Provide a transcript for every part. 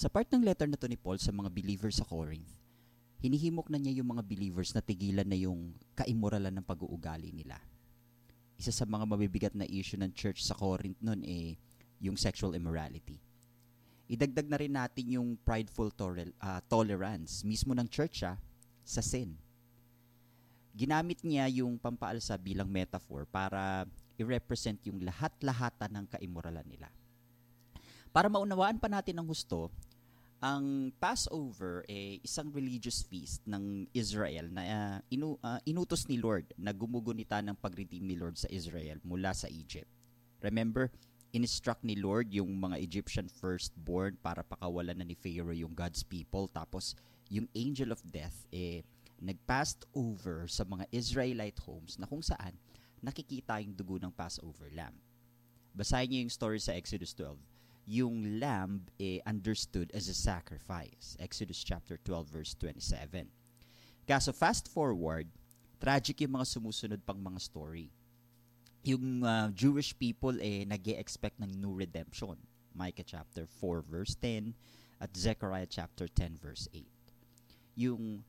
Sa part ng letter na to ni Paul sa mga believers sa Corinth, hinihimok na niya yung mga believers na tigilan na yung kaimoralan ng pag-uugali nila. Isa sa mga mabibigat na issue ng church sa Corinth noon eh yung sexual immorality. Idagdag na rin natin yung prideful tol- uh, tolerance mismo ng church ah, sa sin. Ginamit niya yung pampaalsa bilang metaphor para i-represent yung lahat-lahatan ng kaimoralan nila. Para maunawaan pa natin ng husto, ang Passover ay eh, isang religious feast ng Israel na uh, inu, uh, inutos ni Lord na gumugunita ng pag-redeem ni Lord sa Israel mula sa Egypt. Remember, instruct ni Lord yung mga Egyptian firstborn para pakawalan na ni Pharaoh yung God's people. Tapos, yung angel of death, eh, nag-passed over sa mga Israelite homes na kung saan nakikita yung dugo ng Passover lamb. Basahin niyo yung story sa Exodus 12 yung lamb eh, understood as a sacrifice. Exodus chapter 12 verse 27. Kaso fast forward, tragic yung mga sumusunod pang mga story. Yung uh, Jewish people eh nag expect ng new redemption. Micah chapter 4 verse 10 at Zechariah chapter 10 verse 8. Yung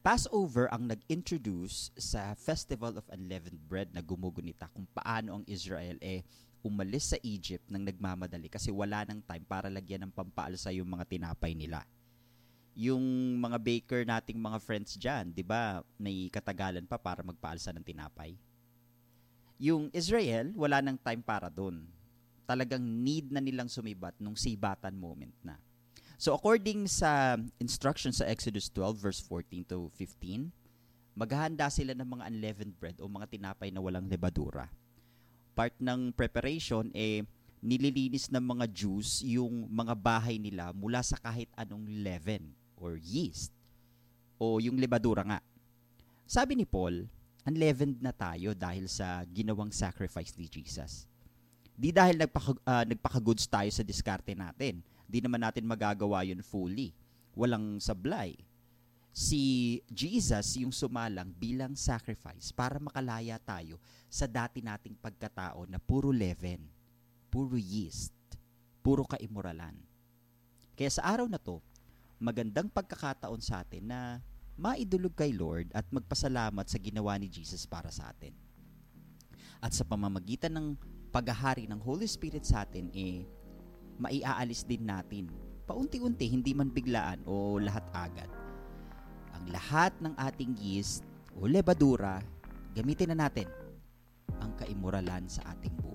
Passover ang nag-introduce sa Festival of Unleavened Bread na gumugunita kung paano ang Israel eh umalis sa Egypt nang nagmamadali kasi wala nang time para lagyan ng pampaalsa yung mga tinapay nila. Yung mga baker nating mga friends dyan, di ba, may katagalan pa para magpaalsa ng tinapay. Yung Israel, wala nang time para doon. Talagang need na nilang sumibat nung sibatan moment na. So according sa instruction sa Exodus 12 verse 14 to 15, maghahanda sila ng mga unleavened bread o mga tinapay na walang lebadura part ng preparation, eh, nililinis ng mga Jews yung mga bahay nila mula sa kahit anong leaven or yeast o yung lebadura nga. Sabi ni Paul, unleavened na tayo dahil sa ginawang sacrifice ni Jesus. Di dahil nagpaka, uh, nagpaka-goods tayo sa diskarte natin. Di naman natin magagawa yun fully. Walang sablay si Jesus yung sumalang bilang sacrifice para makalaya tayo sa dati nating pagkatao na puro leaven, puro yeast, puro kaimoralan. Kaya sa araw na to, magandang pagkakataon sa atin na maidulog kay Lord at magpasalamat sa ginawa ni Jesus para sa atin. At sa pamamagitan ng paghahari ng Holy Spirit sa atin, eh, maiaalis din natin. Paunti-unti, hindi man biglaan o lahat agad ang lahat ng ating yeast o lebadura, gamitin na natin ang kaimuralan sa ating buhay.